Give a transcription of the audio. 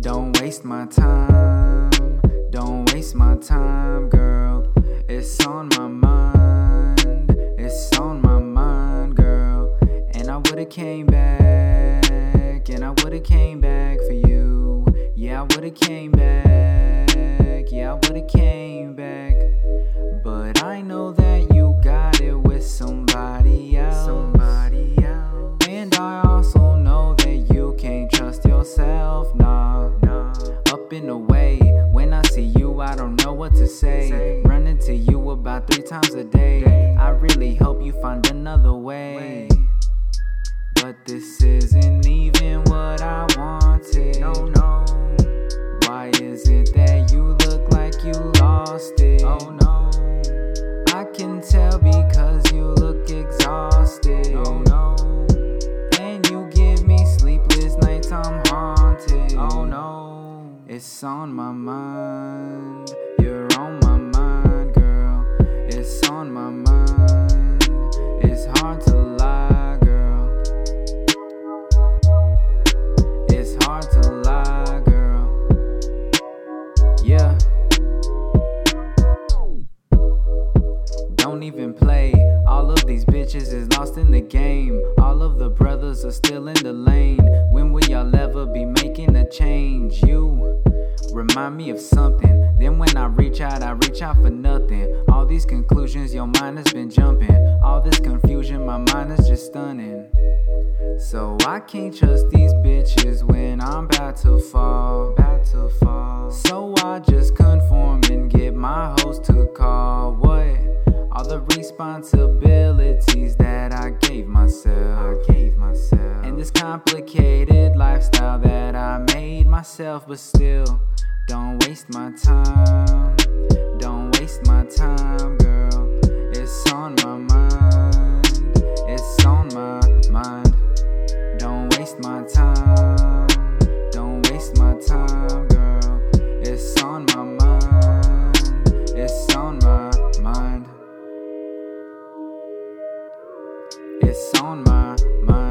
Don't waste my time. Don't waste my time, girl. It's on my mind. It's on my mind, girl. And I would've came back. And I would've came back for you. Yeah, I would've came back. Yeah, I would've came back. Say. Running to you about three times a day. Day. I really hope you find another way. But this isn't even what I wanted. No, no. Why is it that you look like you lost it? Oh no. I can tell because you look exhausted. Oh no. And you give me sleepless nights, I'm haunted. Oh no. It's on my mind. Bitches is lost in the game. All of the brothers are still in the lane. When will y'all ever be making a change? You remind me of something. Then when I reach out, I reach out for nothing. All these conclusions, your mind has been jumping. All this confusion, my mind is just stunning. So I can't trust these bitches when I'm about to fall. About to fall. So I just conform and get my host to call. What? All the responsibilities myself, but still, don't waste my time. Don't waste my time, girl. It's on my mind. It's on my mind. Don't waste my time. Don't waste my time, girl. It's on my mind. It's on my mind. It's on my mind.